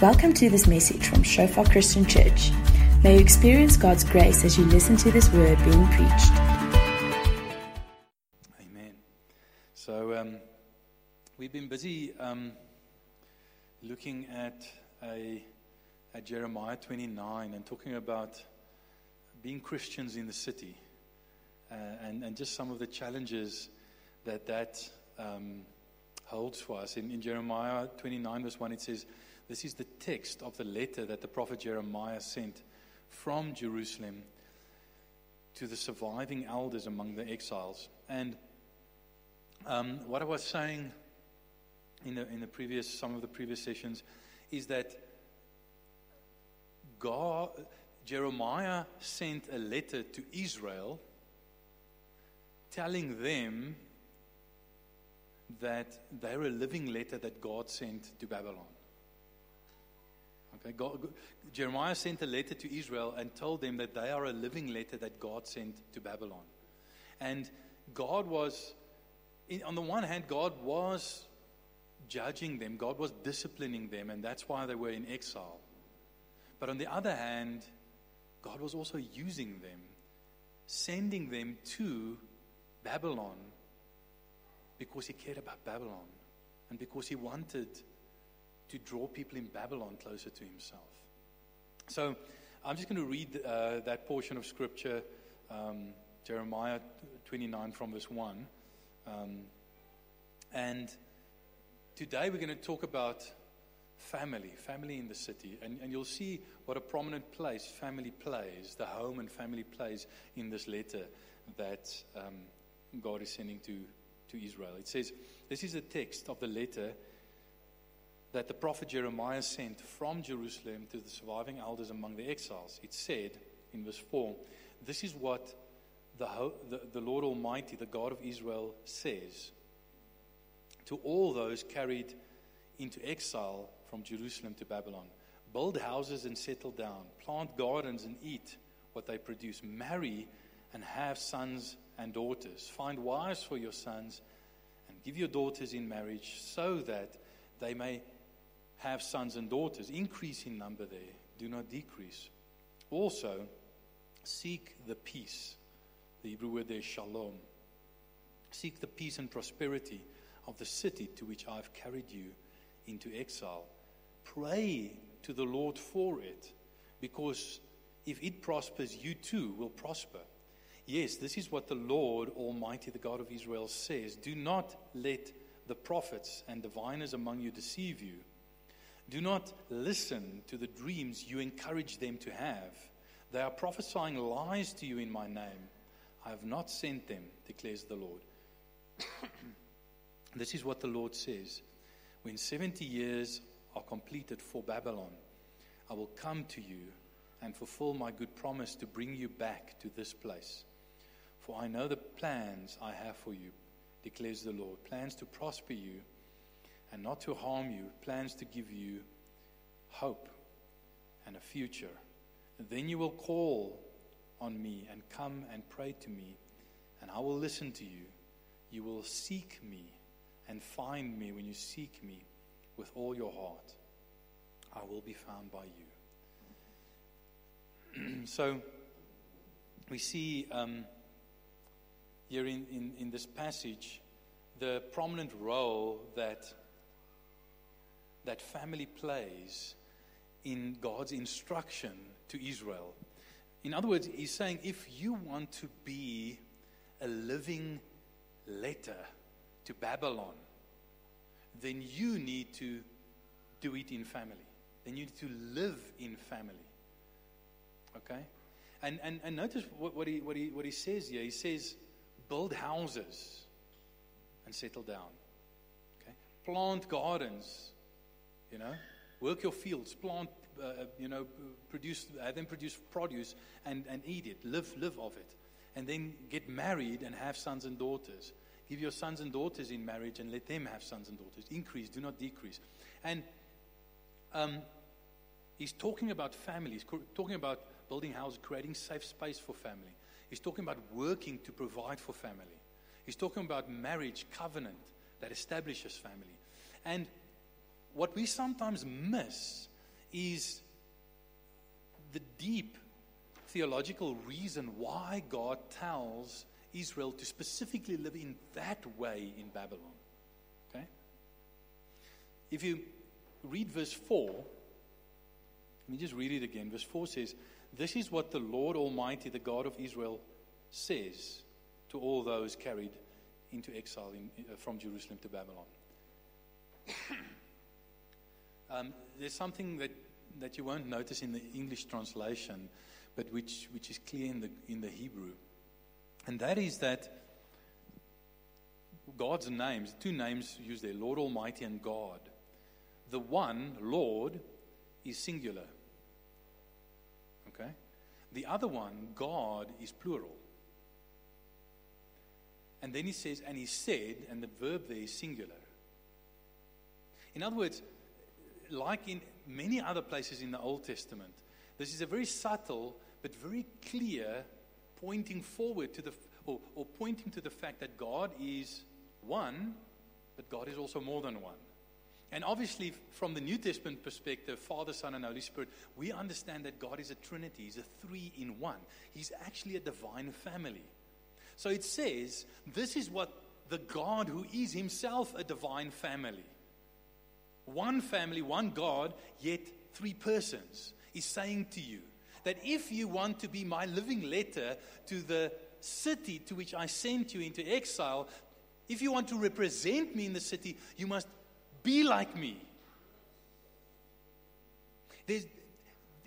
Welcome to this message from Shofar Christian Church. May you experience God's grace as you listen to this word being preached. Amen. So um, we've been busy um, looking at a at Jeremiah 29 and talking about being Christians in the city uh, and and just some of the challenges that that um, holds for us. In, in Jeremiah 29 verse 1 it says, "This is the text of the letter that the prophet Jeremiah sent from Jerusalem." to the surviving elders among the exiles. And um, what I was saying in the, in the previous, some of the previous sessions, is that God, Jeremiah sent a letter to Israel telling them that they're a living letter that God sent to Babylon. Okay, God, Jeremiah sent a letter to Israel and told them that they are a living letter that God sent to Babylon. And God was, on the one hand, God was judging them, God was disciplining them, and that's why they were in exile. But on the other hand, God was also using them, sending them to Babylon because He cared about Babylon and because He wanted to draw people in Babylon closer to himself. So I'm just going to read uh, that portion of scripture, um, Jeremiah 29 from verse 1. Um, and today we're going to talk about family, family in the city. And, and you'll see what a prominent place family plays, the home and family plays in this letter that um, God is sending to, to Israel. It says, This is the text of the letter that the prophet Jeremiah sent from Jerusalem to the surviving elders among the exiles. It said in verse 4 This is what the, the, the Lord Almighty, the God of Israel, says to all those carried into exile from Jerusalem to Babylon. Build houses and settle down, plant gardens and eat what they produce, marry and have sons and daughters, find wives for your sons, and give your daughters in marriage so that they may have sons and daughters. Increase in number there, do not decrease. Also, seek the peace. The Hebrew word there is shalom. Seek the peace and prosperity of the city to which I've carried you into exile. Pray to the Lord for it, because if it prospers, you too will prosper. Yes, this is what the Lord Almighty, the God of Israel, says. Do not let the prophets and diviners among you deceive you. Do not listen to the dreams you encourage them to have. They are prophesying lies to you in my name. I have not sent them, declares the Lord. this is what the Lord says. When 70 years are completed for Babylon, I will come to you and fulfill my good promise to bring you back to this place. For I know the plans I have for you, declares the Lord plans to prosper you and not to harm you, plans to give you hope and a future. Then you will call on me and come and pray to me, and I will listen to you. You will seek me and find me when you seek me with all your heart. I will be found by you. so we see um, here in, in, in this passage the prominent role that that family plays in God's instruction to Israel. In other words, he's saying if you want to be a living letter to Babylon, then you need to do it in family. Then you need to live in family. Okay? And, and, and notice what, what, he, what, he, what he says here. He says, build houses and settle down. Okay? Plant gardens you know, work your fields, plant, uh, you know, produce, have them produce produce and, and eat it, live, live of it. And then get married and have sons and daughters. Give your sons and daughters in marriage and let them have sons and daughters. Increase, do not decrease. And um, he's talking about families, talking about building houses, creating safe space for family. He's talking about working to provide for family. He's talking about marriage covenant that establishes family. And what we sometimes miss is the deep theological reason why God tells Israel to specifically live in that way in Babylon. Okay? If you read verse 4, let me just read it again. Verse 4 says, This is what the Lord Almighty, the God of Israel, says to all those carried into exile in, uh, from Jerusalem to Babylon. Um, there's something that, that you won't notice in the English translation, but which, which is clear in the, in the Hebrew. And that is that God's names, two names used there, Lord Almighty and God. The one, Lord, is singular. Okay? The other one, God, is plural. And then he says, and he said, and the verb there is singular. In other words, like in many other places in the Old Testament, this is a very subtle but very clear pointing forward to the, or, or pointing to the fact that God is one, but God is also more than one. And obviously, from the New Testament perspective, Father, Son, and Holy Spirit, we understand that God is a trinity. He's a three in one. He's actually a divine family. So it says, this is what the God who is himself a divine family, one family, one God, yet three persons, is saying to you that if you want to be my living letter to the city to which I sent you into exile, if you want to represent me in the city, you must be like me. There's,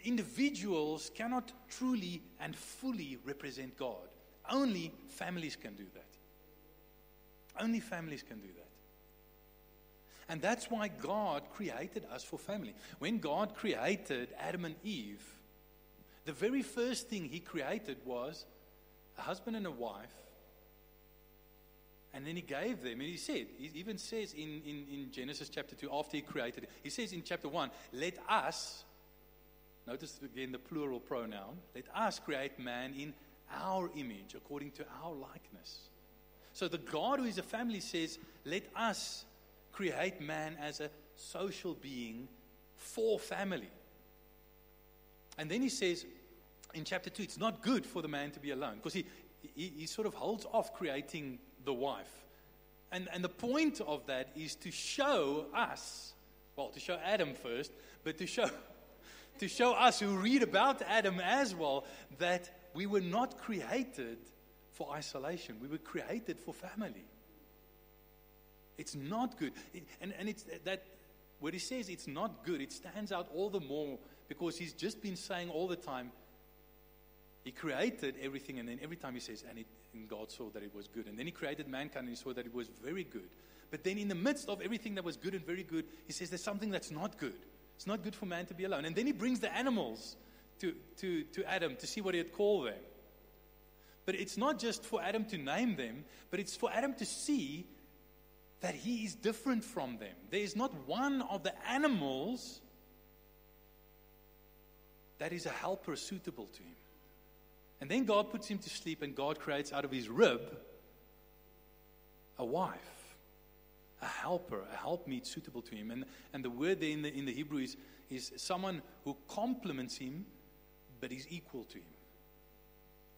individuals cannot truly and fully represent God. Only families can do that. Only families can do that. And that's why God created us for family. When God created Adam and Eve, the very first thing He created was a husband and a wife. And then He gave them, and He said, He even says in, in, in Genesis chapter 2, after He created, He says in chapter 1, let us, notice again the plural pronoun, let us create man in our image, according to our likeness. So the God who is a family says, Let us create man as a social being for family. And then he says in chapter 2, it's not good for the man to be alone because he, he, he, sort of holds off creating the wife. And, and the point of that is to show us, well, to show Adam first, but to show, to show us who read about Adam as well that we were not created for isolation. We were created for family. It's not good. It, and, and it's that, where he says it's not good, it stands out all the more because he's just been saying all the time, he created everything, and then every time he says, and, it, and God saw that it was good. And then he created mankind, and he saw that it was very good. But then in the midst of everything that was good and very good, he says there's something that's not good. It's not good for man to be alone. And then he brings the animals to, to, to Adam to see what he'd call them. But it's not just for Adam to name them, but it's for Adam to see that he is different from them. There is not one of the animals that is a helper suitable to him. And then God puts him to sleep, and God creates out of his rib a wife, a helper, a helpmeet suitable to him. And, and the word there in the, in the Hebrew is, is someone who complements him but is equal to him.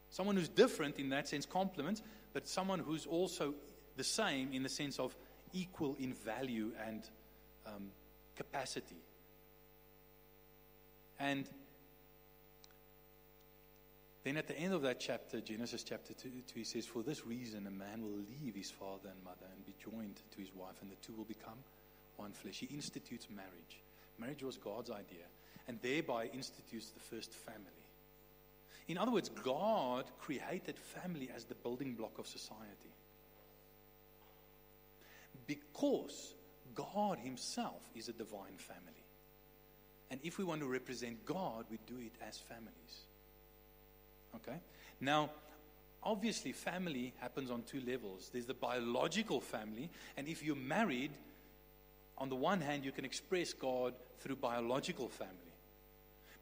Someone who's different in that sense, complements, but someone who's also the same in the sense of equal in value and um, capacity. And then at the end of that chapter, Genesis chapter 2, 2, he says, For this reason, a man will leave his father and mother and be joined to his wife, and the two will become one flesh. He institutes marriage. Marriage was God's idea and thereby institutes the first family. In other words, God created family as the building block of society. Because God Himself is a divine family. And if we want to represent God, we do it as families. Okay? Now, obviously, family happens on two levels. There's the biological family, and if you're married, on the one hand, you can express God through biological family.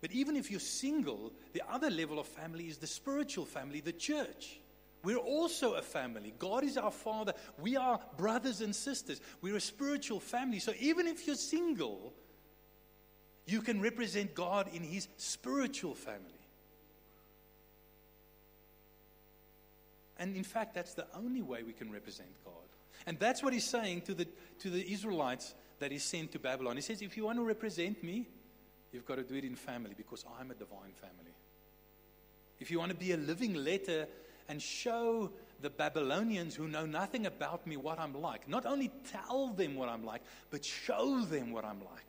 But even if you're single, the other level of family is the spiritual family, the church. We're also a family. God is our Father. We are brothers and sisters. We're a spiritual family. So even if you're single, you can represent God in his spiritual family. And in fact, that's the only way we can represent God. And that's what he's saying to the, to the Israelites that he sent to Babylon. He says, if you want to represent me, you've got to do it in family because I'm a divine family. If you want to be a living letter and show the Babylonians who know nothing about me what I'm like, not only tell them what I'm like, but show them what I'm like,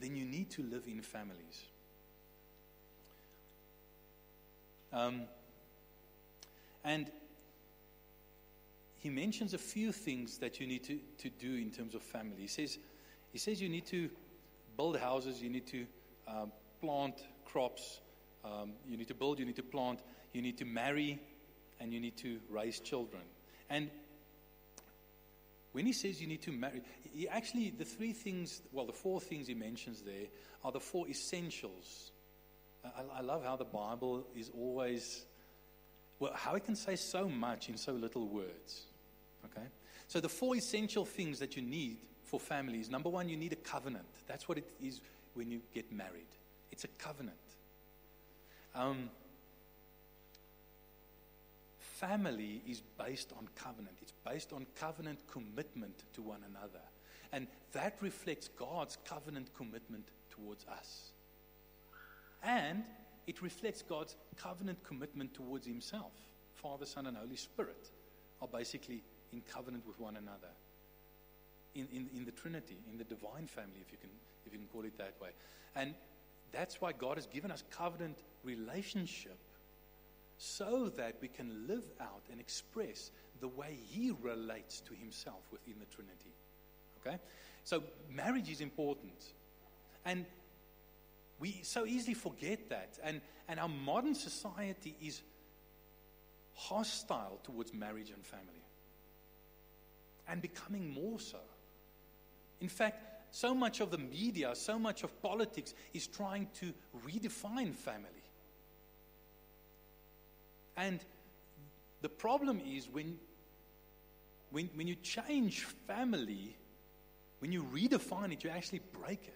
then you need to live in families. Um, and he mentions a few things that you need to, to do in terms of family. He says, he says you need to build houses, you need to um, plant crops, um, you need to build, you need to plant, you need to marry, and you need to raise children. And when he says you need to marry, he actually, the three things, well, the four things he mentions there are the four essentials. I, I love how the Bible is always, well, how it can say so much in so little words. Okay? So the four essential things that you need for families number one, you need a covenant. That's what it is when you get married, it's a covenant. Um, family is based on covenant. It's based on covenant commitment to one another. And that reflects God's covenant commitment towards us. And it reflects God's covenant commitment towards Himself. Father, Son, and Holy Spirit are basically in covenant with one another. In, in, in the Trinity, in the divine family, if you, can, if you can call it that way. And that's why God has given us covenant relationship so that we can live out and express the way He relates to Himself within the Trinity. Okay? So, marriage is important. And we so easily forget that. And, and our modern society is hostile towards marriage and family. And becoming more so. In fact, so much of the media, so much of politics is trying to redefine family. And the problem is when, when, when you change family, when you redefine it, you actually break it.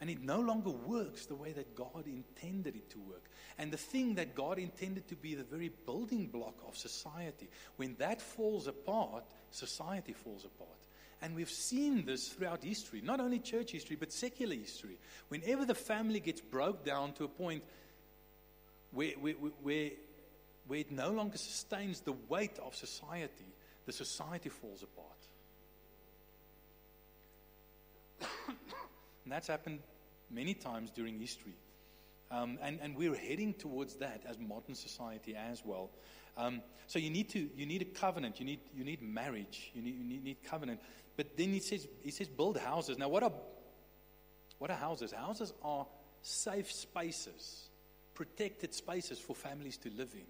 And it no longer works the way that God intended it to work. And the thing that God intended to be the very building block of society, when that falls apart, society falls apart. And we've seen this throughout history, not only church history, but secular history. Whenever the family gets broke down to a point where, where, where, where it no longer sustains the weight of society, the society falls apart. and that's happened many times during history. Um, and, and we're heading towards that as modern society as well. Um, so you need to you need a covenant. You need you need marriage. You need you need, need covenant. But then he says he says build houses. Now what are what are houses? Houses are safe spaces protected spaces for families to live in.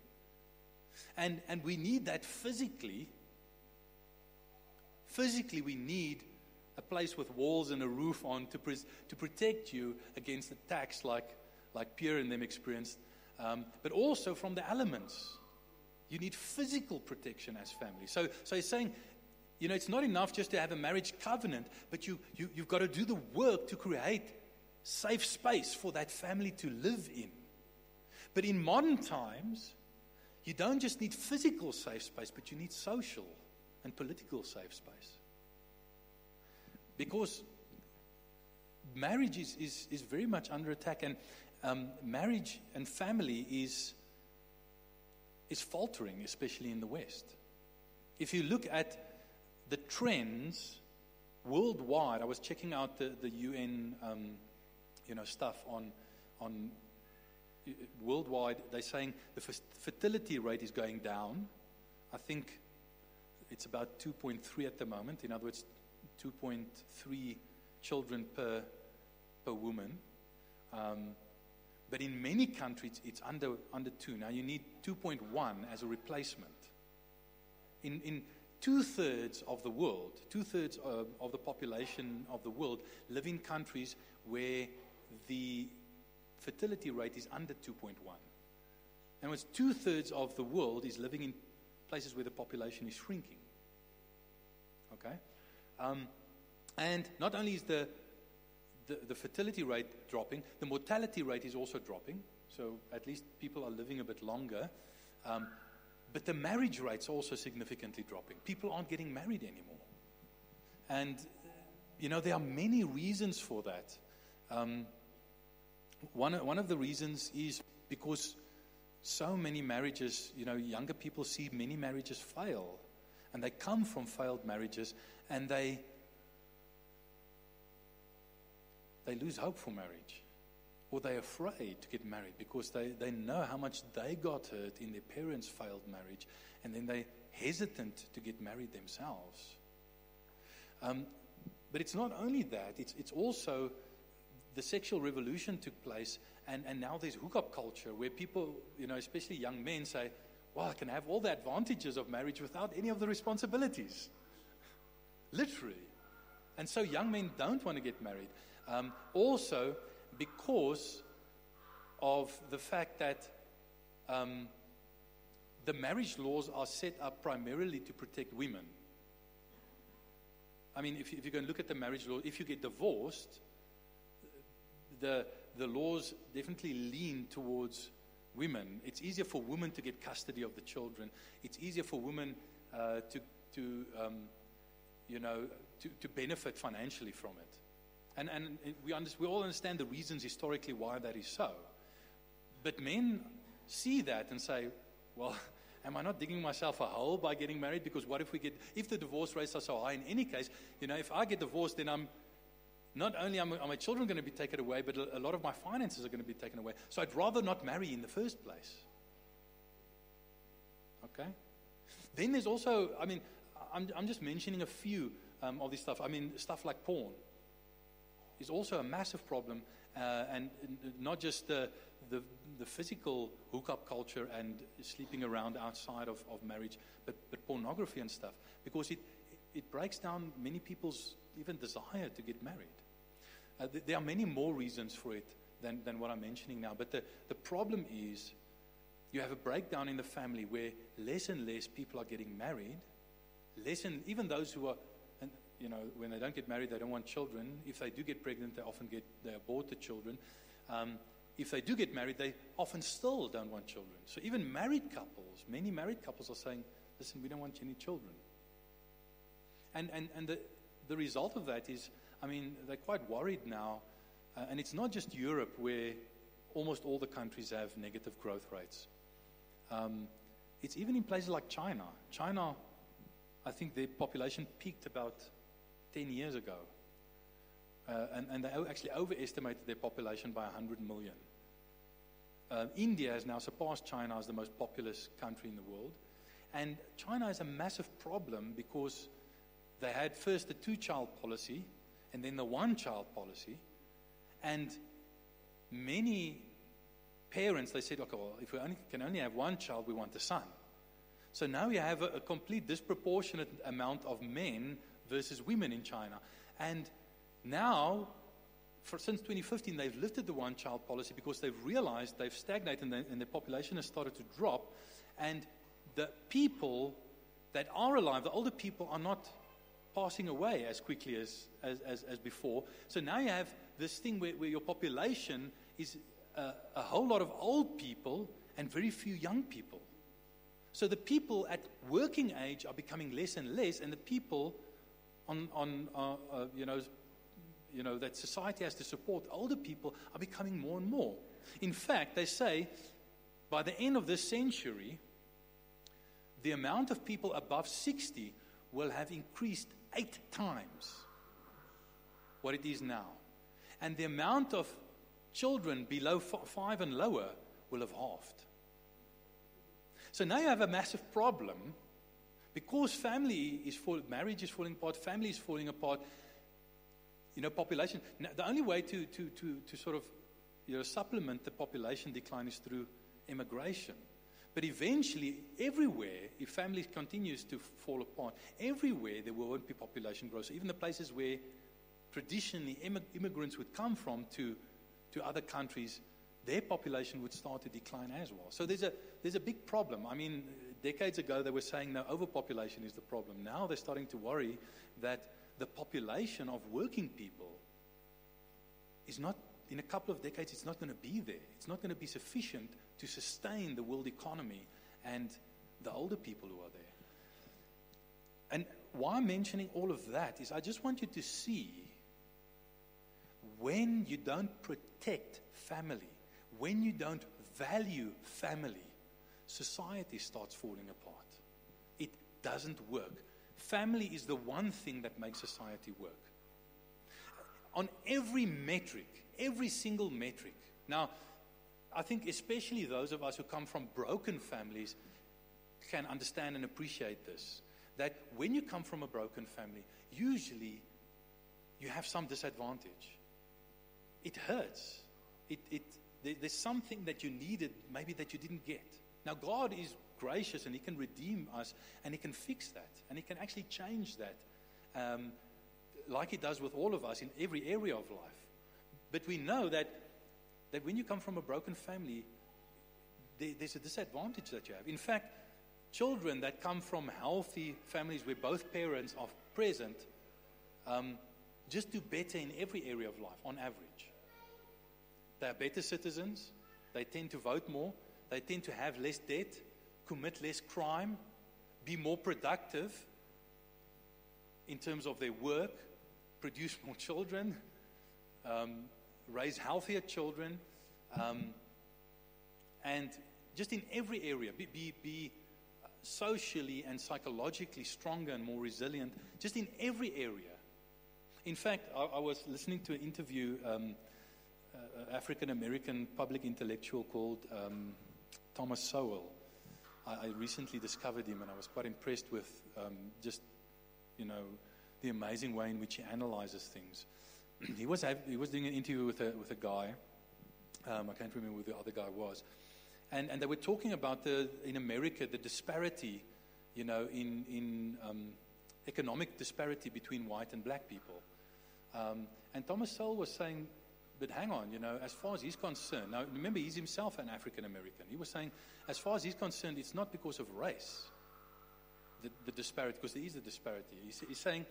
And, and we need that physically. Physically, we need a place with walls and a roof on to, pres- to protect you against attacks like, like Pierre and them experienced, um, but also from the elements. You need physical protection as family. So, so he's saying, you know, it's not enough just to have a marriage covenant, but you, you, you've got to do the work to create safe space for that family to live in. But in modern times, you don't just need physical safe space, but you need social and political safe space. Because marriage is, is, is very much under attack, and um, marriage and family is, is faltering, especially in the West. If you look at the trends worldwide, I was checking out the, the UN um, you know, stuff on, on worldwide, they're saying the fertility rate is going down. I think it's about 2.3 at the moment. In other words, 2.3 children per, per woman. Um, but in many countries, it's under, under 2. Now, you need 2.1 as a replacement. In, in two thirds of the world, two thirds of, of the population of the world live in countries where the fertility rate is under 2.1. And it's two thirds of the world is living in places where the population is shrinking. Okay? Um, and not only is the the, the fertility rate dropping. The mortality rate is also dropping. So at least people are living a bit longer. Um, but the marriage rate's also significantly dropping. People aren't getting married anymore. And, you know, there are many reasons for that. Um, one, one of the reasons is because so many marriages, you know, younger people see many marriages fail. And they come from failed marriages and they, they lose hope for marriage or they're afraid to get married because they, they know how much they got hurt in their parents' failed marriage, and then they're hesitant to get married themselves. Um, but it's not only that, it's, it's also the sexual revolution took place, and, and now there's hookup culture where people, you know, especially young men, say, Well, I can have all the advantages of marriage without any of the responsibilities. Literally. And so young men don't want to get married. Um, also, because of the fact that um, the marriage laws are set up primarily to protect women. I mean, if, if you go and look at the marriage law, if you get divorced, the, the laws definitely lean towards women. It's easier for women to get custody of the children. It's easier for women uh, to, to um, you know, to, to benefit financially from it. And, and we, we all understand the reasons historically why that is so. But men see that and say, well, am I not digging myself a hole by getting married? Because what if we get, if the divorce rates are so high in any case, you know, if I get divorced, then I'm, not only are my children going to be taken away, but a lot of my finances are going to be taken away. So I'd rather not marry in the first place. Okay? Then there's also, I mean, I'm, I'm just mentioning a few um, of this stuff. I mean, stuff like porn is also a massive problem, uh, and not just the, the, the, physical hookup culture and sleeping around outside of, of marriage, but, but pornography and stuff, because it, it breaks down many people's even desire to get married. Uh, th- there are many more reasons for it than, than what I'm mentioning now, but the, the problem is you have a breakdown in the family where less and less people are getting married, less and even those who are you know, when they don't get married, they don't want children. If they do get pregnant, they often get, they abort the children. Um, if they do get married, they often still don't want children. So even married couples, many married couples are saying, listen, we don't want any children. And, and, and the, the result of that is, I mean, they're quite worried now. Uh, and it's not just Europe where almost all the countries have negative growth rates. Um, it's even in places like China. China, I think their population peaked about 10 years ago. Uh, and, and, they actually overestimated their population by 100 million. Uh, India has now surpassed China as the most populous country in the world. And China is a massive problem because they had first the two child policy and then the one child policy. And many parents, they said, okay, well, if we only, can only have one child, we want a son. So now you have a, a complete disproportionate amount of men versus women in China. And now, for, since 2015, they've lifted the one child policy because they've realized they've stagnated and, the, and their population has started to drop. And the people that are alive, the older people, are not passing away as quickly as, as, as, as before. So now you have this thing where, where your population is a, a whole lot of old people and very few young people. So the people at working age are becoming less and less, and the people on, on uh, uh, you, know, you know, that society has to support older people are becoming more and more. In fact, they say by the end of this century, the amount of people above 60 will have increased eight times what it is now. And the amount of children below five and lower will have halved. So now you have a massive problem because family is full, marriage is falling apart, family is falling apart, you know, population. Now, the only way to, to, to, to sort of you know, supplement the population decline is through immigration. But eventually, everywhere, if family continues to fall apart, everywhere there won't be population growth. So even the places where traditionally immigrants would come from to, to other countries, their population would start to decline as well. So there's a, there's a big problem. I mean, decades ago they were saying no, overpopulation is the problem. Now they're starting to worry that the population of working people is not, in a couple of decades, it's not going to be there. It's not going to be sufficient to sustain the world economy and the older people who are there. And why I'm mentioning all of that is I just want you to see when you don't protect family, when you don't value family, society starts falling apart. It doesn't work. Family is the one thing that makes society work. On every metric, every single metric. Now, I think especially those of us who come from broken families can understand and appreciate this. That when you come from a broken family, usually you have some disadvantage. It hurts. It, it, there's something that you needed, maybe that you didn't get. Now, God is gracious and He can redeem us and He can fix that and He can actually change that, um, like He does with all of us in every area of life. But we know that, that when you come from a broken family, there, there's a disadvantage that you have. In fact, children that come from healthy families where both parents are present um, just do better in every area of life on average. They are better citizens. They tend to vote more. They tend to have less debt, commit less crime, be more productive in terms of their work, produce more children, um, raise healthier children, um, and just in every area, be, be, be socially and psychologically stronger and more resilient, just in every area. In fact, I, I was listening to an interview. Um, uh, African American public intellectual called um, Thomas Sowell. I, I, recently discovered him and I was quite impressed with um, just, you know, the amazing way in which he analyzes things. He, was, he was doing an interview with a, with a guy. Um, I can't remember who the other guy was. And, and they were talking about the, in America, the disparity, you know, in, in um, economic disparity between white and black people. Um, and Thomas Sowell was saying but hang on, you know, as far as he's concerned, now remember, he's himself an African American. He was saying, as far as he's concerned, it's not because of race, the, the disparity, because there is a disparity. He's, he's, saying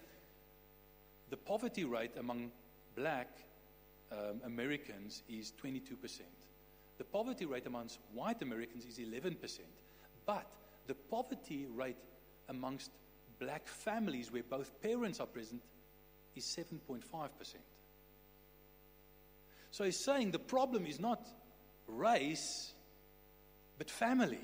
the poverty rate among black um, Americans is 22%. The poverty rate amongst white Americans is 11%. But the poverty rate amongst black families where both parents are present is 7.5%. So he's saying the problem is not race, but family.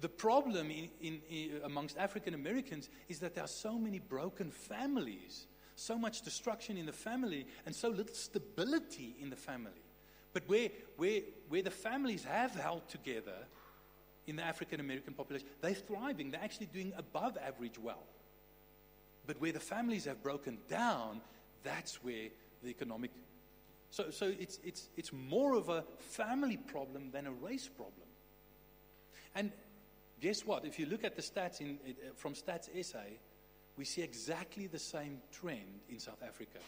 The problem in, in, in, amongst African Americans is that there are so many broken families, so much destruction in the family, and so little stability in the family. But where, where, where the families have held together in the African American population, they're thriving. They're actually doing above average well. But where the families have broken down, that's where the economic so, so it's, it's, it's more of a family problem than a race problem. And guess what? If you look at the stats in, eh, eh, from Stats SA, we see exactly the same trend in South Africa.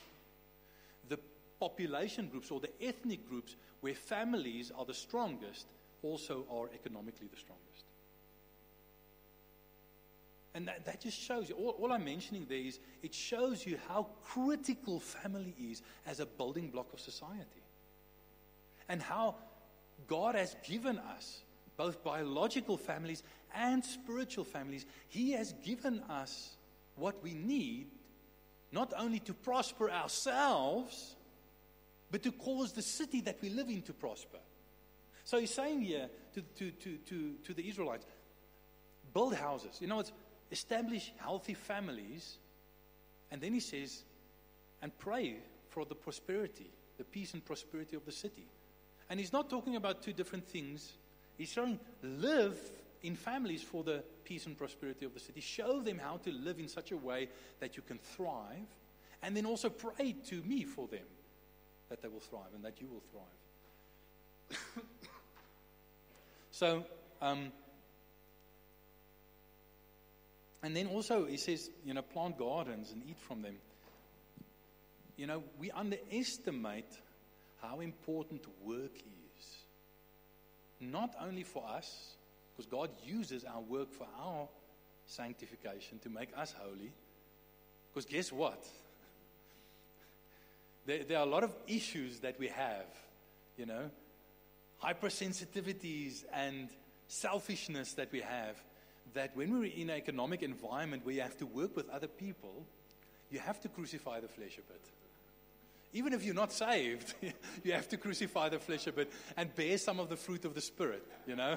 The population groups or the ethnic groups where families are the strongest also are economically the strongest. And that, that just shows you, all, all I'm mentioning there is it shows you how critical family is as a building block of society. And how God has given us both biological families and spiritual families. He has given us what we need, not only to prosper ourselves, but to cause the city that we live in to prosper. So he's saying here to, to, to, to, to the Israelites build houses. You know, it's establish healthy families. And then he says, and pray for the prosperity, the peace and prosperity of the city. And he's not talking about two different things. He's saying, live in families for the peace and prosperity of the city. Show them how to live in such a way that you can thrive. And then also pray to me for them that they will thrive and that you will thrive. so, um, and then also, he says, you know, plant gardens and eat from them. You know, we underestimate how important work is. Not only for us, because God uses our work for our sanctification to make us holy. Because guess what? there, there are a lot of issues that we have, you know, hypersensitivities and selfishness that we have. That when we're in an economic environment where you have to work with other people, you have to crucify the flesh a bit. Even if you're not saved, you have to crucify the flesh a bit and bear some of the fruit of the Spirit, you know?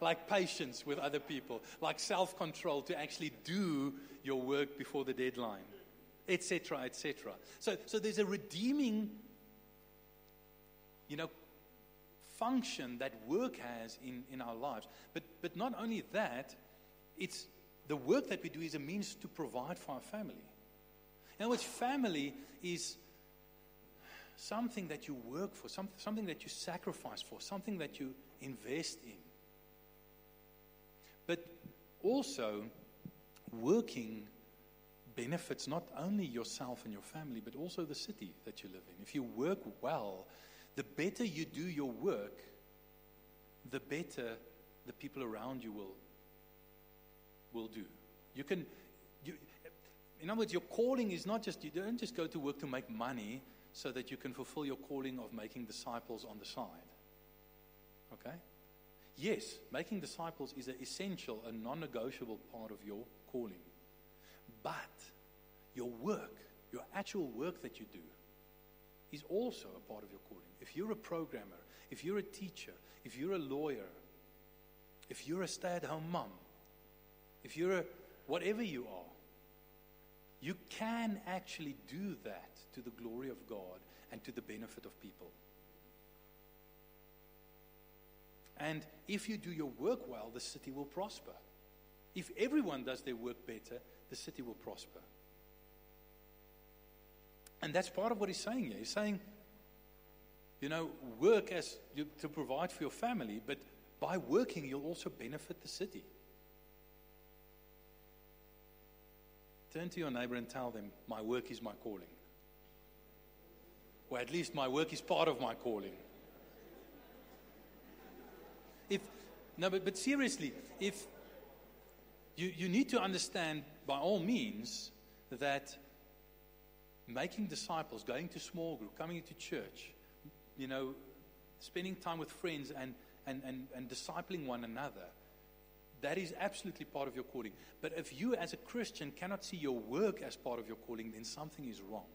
Like patience with other people, like self control to actually do your work before the deadline, etc., etc. So, so there's a redeeming, you know, function that work has in, in our lives. But, but not only that, it's the work that we do is a means to provide for our family. In other words, family is something that you work for, some, something that you sacrifice for, something that you invest in. Also, working benefits not only yourself and your family, but also the city that you live in. If you work well, the better you do your work, the better the people around you will, will do. You can, you, in other words, your calling is not just, you don't just go to work to make money so that you can fulfill your calling of making disciples on the side. Okay? Yes, making disciples is an essential and non negotiable part of your calling. But your work, your actual work that you do, is also a part of your calling. If you're a programmer, if you're a teacher, if you're a lawyer, if you're a stay at home mom, if you're a whatever you are, you can actually do that to the glory of God and to the benefit of people. And if you do your work well, the city will prosper. If everyone does their work better, the city will prosper. And that's part of what he's saying here. He's saying, you know, work as you, to provide for your family, but by working, you'll also benefit the city. Turn to your neighbor and tell them, My work is my calling. Or at least my work is part of my calling. If, no, but, but seriously, if you, you need to understand by all means that making disciples, going to small group, coming to church, you know, spending time with friends and, and, and, and discipling one another, that is absolutely part of your calling. But if you as a Christian cannot see your work as part of your calling, then something is wrong.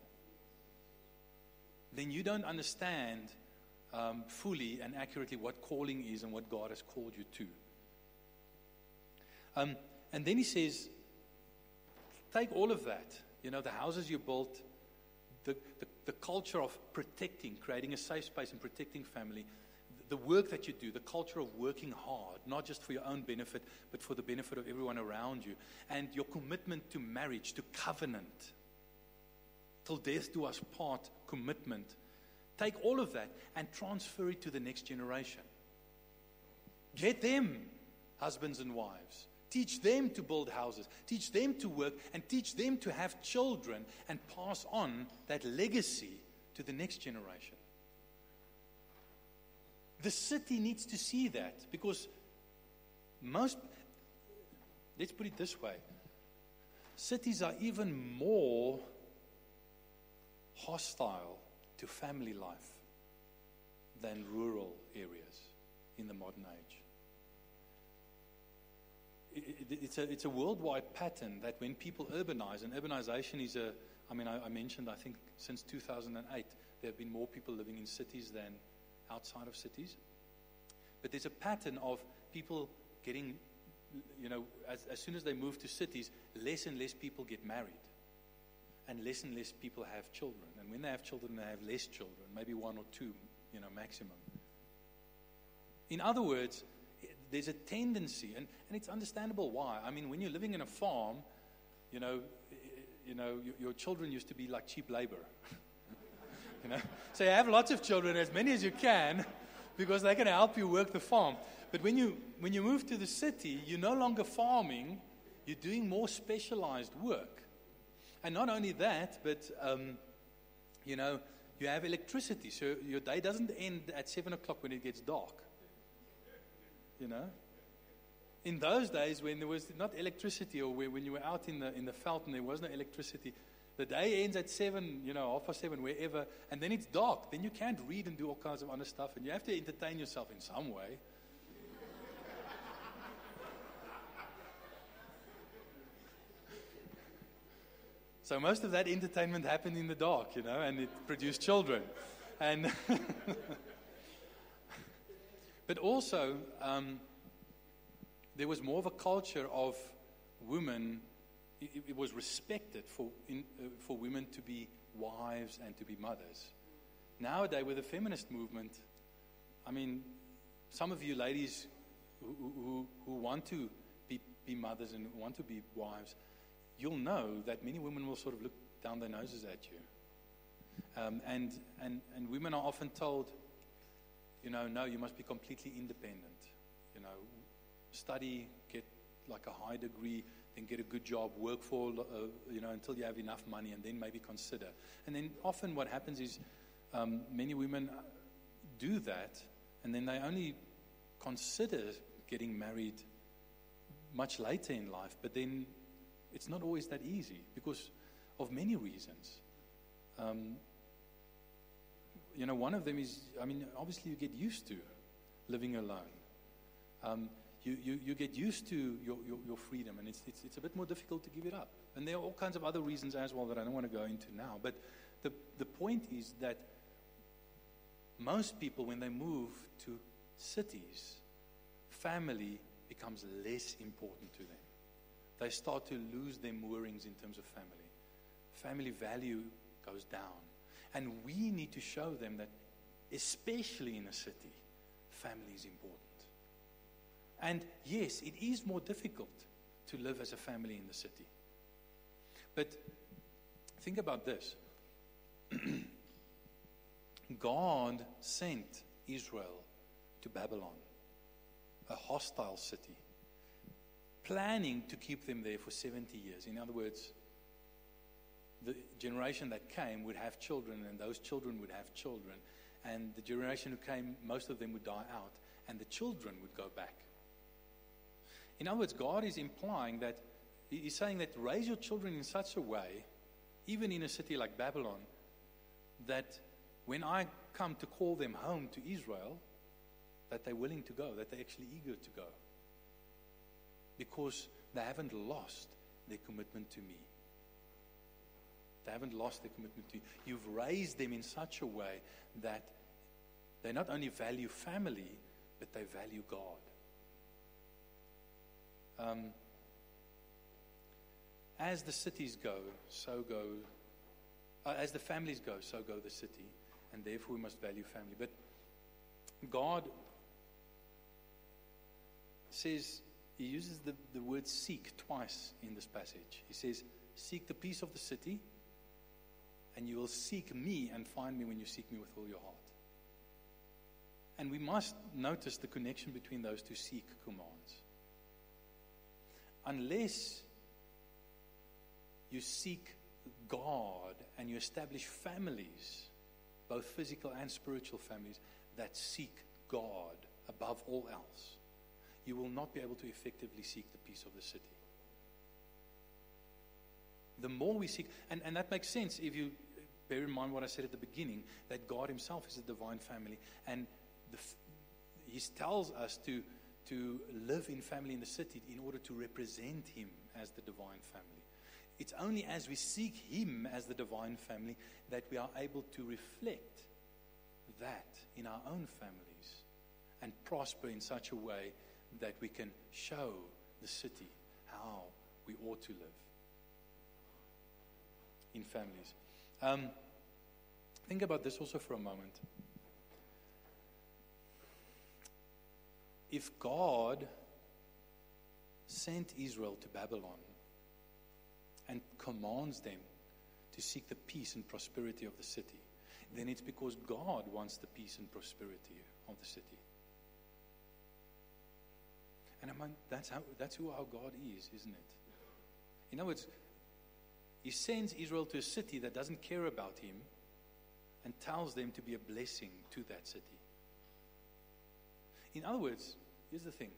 Then you don't understand um, fully and accurately what calling is and what God has called you to. Um, and then he says, take all of that, you know, the houses you built, the, the, the culture of protecting, creating a safe space and protecting family, the work that you do, the culture of working hard, not just for your own benefit, but for the benefit of everyone around you, and your commitment to marriage, to covenant, till death do us part commitment. Take all of that and transfer it to the next generation. Get them husbands and wives. Teach them to build houses. Teach them to work and teach them to have children and pass on that legacy to the next generation. The city needs to see that because most, let's put it this way cities are even more hostile to family life than rural areas in the modern age it's, a, it's a worldwide pattern that when people urbanize, and urbanization is a, I mean, I, I, mentioned, I think since 2008, there have been more people living in cities than outside of cities. But there's a pattern of people getting, you know, as, as soon as they move to cities, less and less people get married. And less and less people have children. And when they have children, they have less children, maybe one or two, you know, maximum. In other words, there's a tendency, and, and it's understandable why. I mean, when you're living in a farm, you know, you know, your, your children used to be like cheap labor. you know, so you have lots of children, as many as you can, because they can help you work the farm. But when you when you move to the city, you're no longer farming; you're doing more specialized work. And not only that, but um, you know, you have electricity, so your day doesn't end at seven o'clock when it gets dark you know. In those days, when there was not electricity, or when you were out in the, in the veld and there was no electricity, The day ends at seven, you know, half past seven, wherever, and then it's dark. Then you can't read and do all kinds of other stuff, and you have to entertain yourself in some way. So most of that entertainment happened in the dark, you know, and it produced children. And but also, um, there was more of a culture of women. It, it was respected for in, uh, for women to be wives and to be mothers. Nowadays, with the feminist movement, I mean, some of you ladies who, who, who want to be, be mothers and want to be wives you'll know that many women will sort of look down their noses at you. Um, and, and, and women are often told, you know, no, you must be completely independent. You know, study, get like a high degree, then get a good job, work for, uh, you know, until you have enough money, and then maybe consider. And then often what happens is um, many women do that, and then they only consider getting married much later in life, but then it's not always that easy because of many reasons. Um, you know, one of them is, I mean, obviously you get used to living alone. Um, you, you, you get used to your, your, your, freedom, and it's, it's, it's a bit more difficult to give it up. And there are all kinds of other reasons as well that I don't want to go into now. But the, the point is that most people, when they move to cities, family becomes less important to them they start to lose their moorings in terms of family. Family value goes down. And we need to show them that, especially in a city, family is important. And yes, it is more difficult to live as a family in the city. But think about this God sent Israel to Babylon, a hostile city planning to keep them there for 70 years. In other words, the generation that came would have children, and those children would have children. And the generation who came, most of them would die out, and the children would go back. In other words, God is implying that He's saying that raise your children in such a way, even in a city like Babylon, that when I come to call them home to Israel, that they're willing to go, that they're actually eager to go because they haven't lost their commitment to me. They haven't lost their commitment to you. You've raised them in such a way that they not only value family, but they value God. Um, as the cities go, so go, uh, as the families go, so go the city, and therefore we must value family. But God says he uses the, the word seek twice in this passage. He says, Seek the peace of the city, and you will seek me and find me when you seek me with all your heart. And we must notice the connection between those two seek commands. Unless you seek God and you establish families, both physical and spiritual families, that seek God above all else you will not be able to effectively seek the peace of the city. The more we seek, and, and that makes sense if you bear in mind what I said at the beginning that God Himself is a divine family, and the, He tells us to, to live in family in the city in order to represent Him as the divine family. It's only as we seek Him as the divine family that we are able to reflect that in our own families and prosper in such a way that we can show the city how we ought to live in families. Um, think about this also for a moment. If God sent Israel to Babylon and commands them to seek the peace and prosperity of the city, then it's because God wants the peace and prosperity of the city. And I'm like, that's, how, that's who our God is, isn't it? In other words, he sends Israel to a city that doesn't care about him and tells them to be a blessing to that city. In other words, here's the thing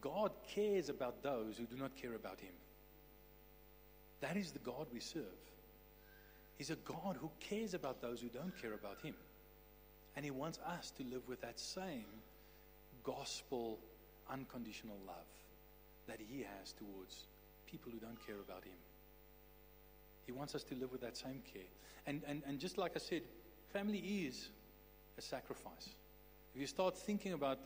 God cares about those who do not care about him. That is the God we serve. He's a God who cares about those who don't care about Him. And He wants us to live with that same gospel, unconditional love that He has towards people who don't care about Him. He wants us to live with that same care. And, and, and just like I said, family is a sacrifice. If you start thinking about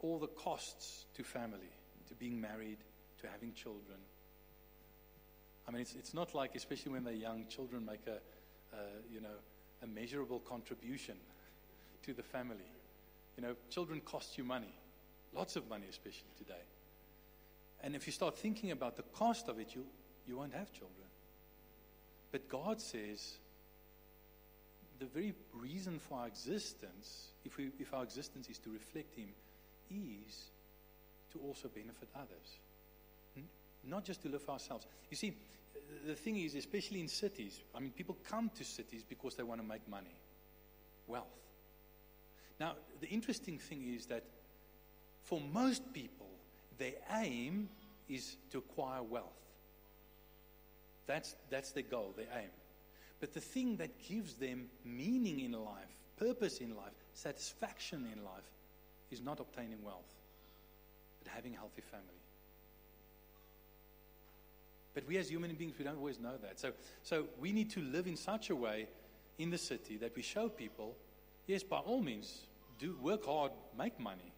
all the costs to family, to being married, to having children, I mean, it's, it's not like, especially when they're young, children make a, you know, a measurable contribution to the family. You know, children cost you money, lots of money, especially today. And if you start thinking about the cost of it, you, you won't have children. But God says the very reason for our existence, if, we, if our existence is to reflect Him, is to also benefit others. Not just to live for ourselves. You see, the thing is, especially in cities, I mean, people come to cities because they want to make money, wealth. Now, the interesting thing is that for most people, their aim is to acquire wealth. That's, that's their goal, their aim. But the thing that gives them meaning in life, purpose in life, satisfaction in life, is not obtaining wealth, but having a healthy family. But we as human beings, we don't always know that. So, so we need to live in such a way in the city that we show people, yes, by all means, do work hard, make money.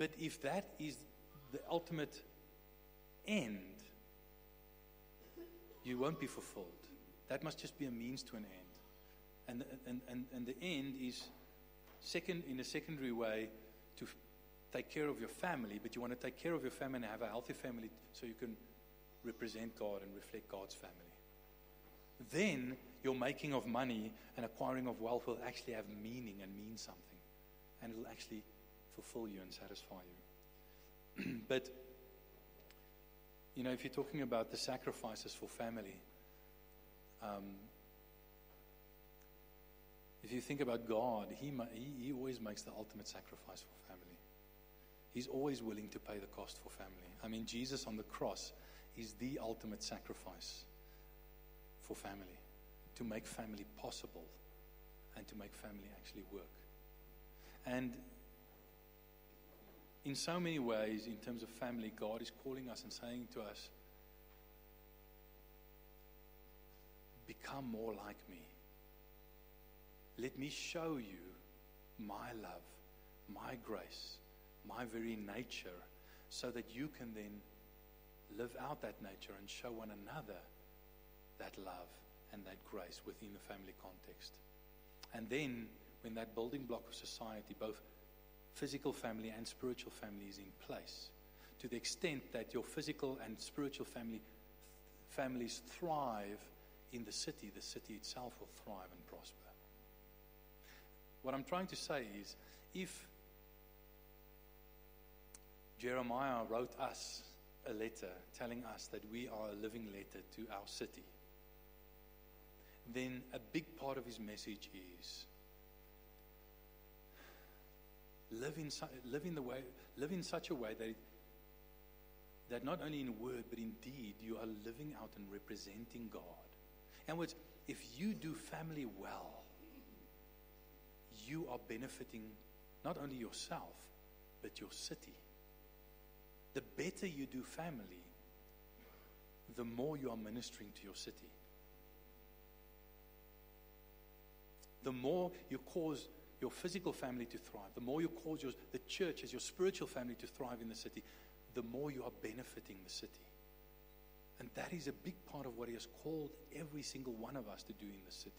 But if that is the ultimate end, you won't be fulfilled. That must just be a means to an end. And, and, and, and the end is second in a secondary way to take care of your family, but you want to take care of your family and have a healthy family so you can represent God and reflect God's family. Then your making of money and acquiring of wealth will actually have meaning and mean something. And it'll actually fulfill you and satisfy you. but, you know, if you're talking about the sacrifices for family, um, if you think about God, he, he, he always makes the ultimate sacrifice for family. He's always willing to pay the cost for family. I mean, Jesus on the cross is the ultimate sacrifice for family, to make family possible and to make family actually work. And in so many ways, in terms of family, God is calling us and saying to us, Become more like me. Let me show you my love, my grace, my very nature, so that you can then live out that nature and show one another that love and that grace within the family context. And then, when that building block of society, both physical family and spiritual family, is in place, to the extent that your physical and spiritual family families thrive in the city, the city itself will thrive and prosper. What I'm trying to say is if Jeremiah wrote us a letter telling us that we are a living letter to our city, then a big part of his message is live in, live in, the way, live in such a way that, that not only in word but in deed you are living out and representing God. In words, if you do family well, you are benefiting not only yourself but your city the better you do family, the more you are ministering to your city. The more you cause your physical family to thrive, the more you cause your, the church as your spiritual family to thrive in the city, the more you are benefiting the city. And that is a big part of what He has called every single one of us to do in the city.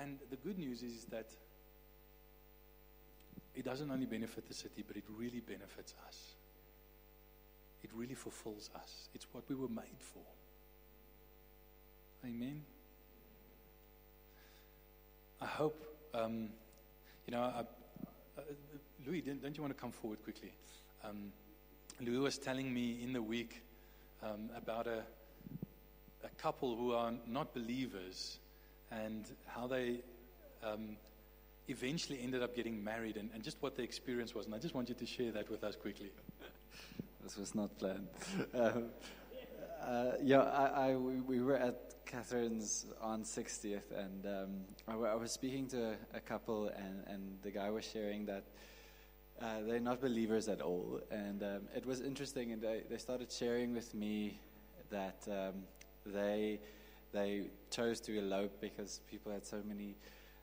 And the good news is that it doesn't only benefit the city, but it really benefits us. It really fulfills us. It's what we were made for. Amen. I hope, um, you know, I, uh, Louis, don't you want to come forward quickly? Um, Louis was telling me in the week um, about a, a couple who are not believers and how they um, eventually ended up getting married and, and just what the experience was. And I just want you to share that with us quickly. this was not planned. Um, Uh, yeah, I, I, we, we were at Catherine's on 60th, and um, I, w- I was speaking to a, a couple, and, and the guy was sharing that uh, they're not believers at all. And um, it was interesting, and they, they started sharing with me that um, they, they chose to elope because people had so many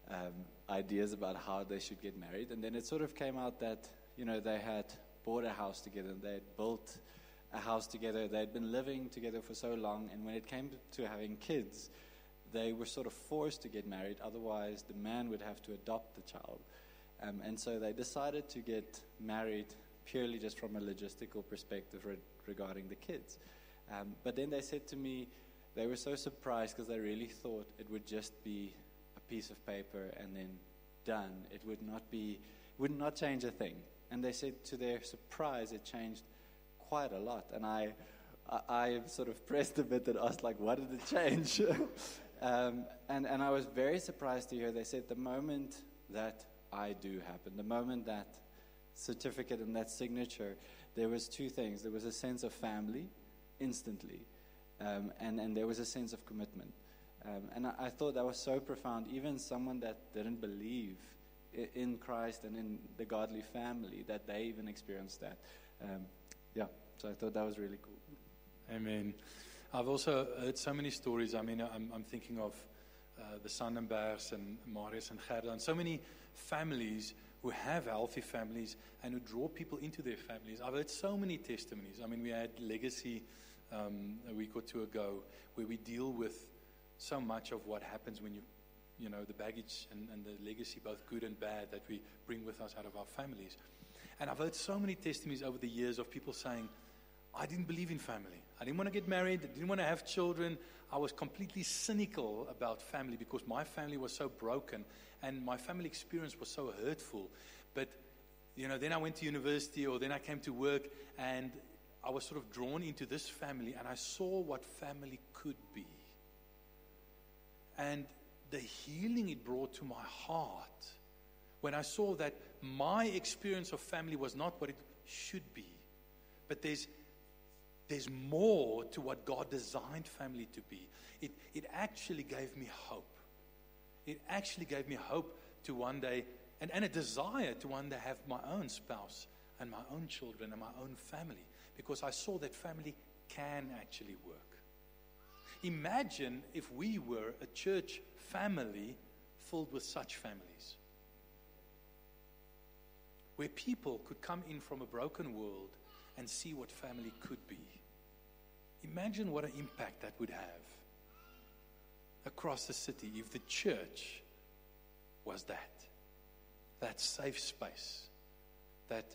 um, ideas about how they should get married. And then it sort of came out that, you know, they had bought a house together, and they had built a house together. They'd been living together for so long, and when it came to having kids, they were sort of forced to get married. Otherwise, the man would have to adopt the child. Um, and so they decided to get married purely just from a logistical perspective re- regarding the kids. Um, but then they said to me, they were so surprised because they really thought it would just be a piece of paper and then done. It would not be, would not change a thing. And they said to their surprise, it changed quite a lot. And I, I, I sort of pressed a bit and asked, like, what did it change? um, and, and I was very surprised to hear they said the moment that I do happen, the moment that certificate and that signature, there was two things. There was a sense of family instantly, um, and, and there was a sense of commitment. Um, and I, I, thought that was so profound. Even someone that didn't believe in Christ and in the godly family, that they even experienced that. Um, yeah, so I thought that was really cool. Amen. I've also heard so many stories. I mean, I'm, I'm thinking of uh, the Sannenbergs and Marius and Gerda, and so many families who have healthy families and who draw people into their families. I've heard so many testimonies. I mean, we had Legacy um, a week or two ago where we deal with so much of what happens when you, you know, the baggage and, and the legacy, both good and bad, that we bring with us out of our families. And I've heard so many testimonies over the years of people saying, I didn't believe in family. I didn't want to get married. I didn't want to have children. I was completely cynical about family because my family was so broken and my family experience was so hurtful. But, you know, then I went to university or then I came to work and I was sort of drawn into this family and I saw what family could be. And the healing it brought to my heart when I saw that my experience of family was not what it should be, but there's there's more to what God designed family to be. It, it actually gave me hope. It actually gave me hope to one day and, and a desire to one day have my own spouse and my own children and my own family because I saw that family can actually work. Imagine if we were a church family filled with such families where people could come in from a broken world and see what family could be. Imagine what an impact that would have across the city if the church was that. That safe space. That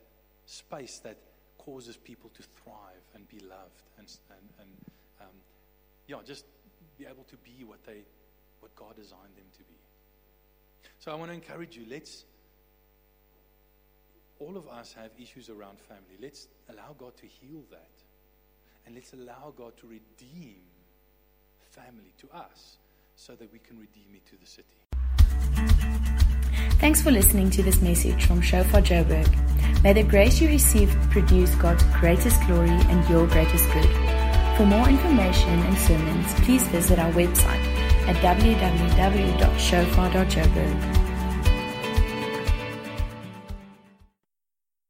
space that causes people to thrive and be loved and, and, and um, yeah, just be able to be what they, what God designed them to be. So I want to encourage you. Let's all of us have issues around family. Let's allow God to heal that. And let's allow God to redeem family to us so that we can redeem it to the city. Thanks for listening to this message from Shofar Joburg. May the grace you receive produce God's greatest glory and your greatest good. For more information and sermons, please visit our website at www.shofar.joburg.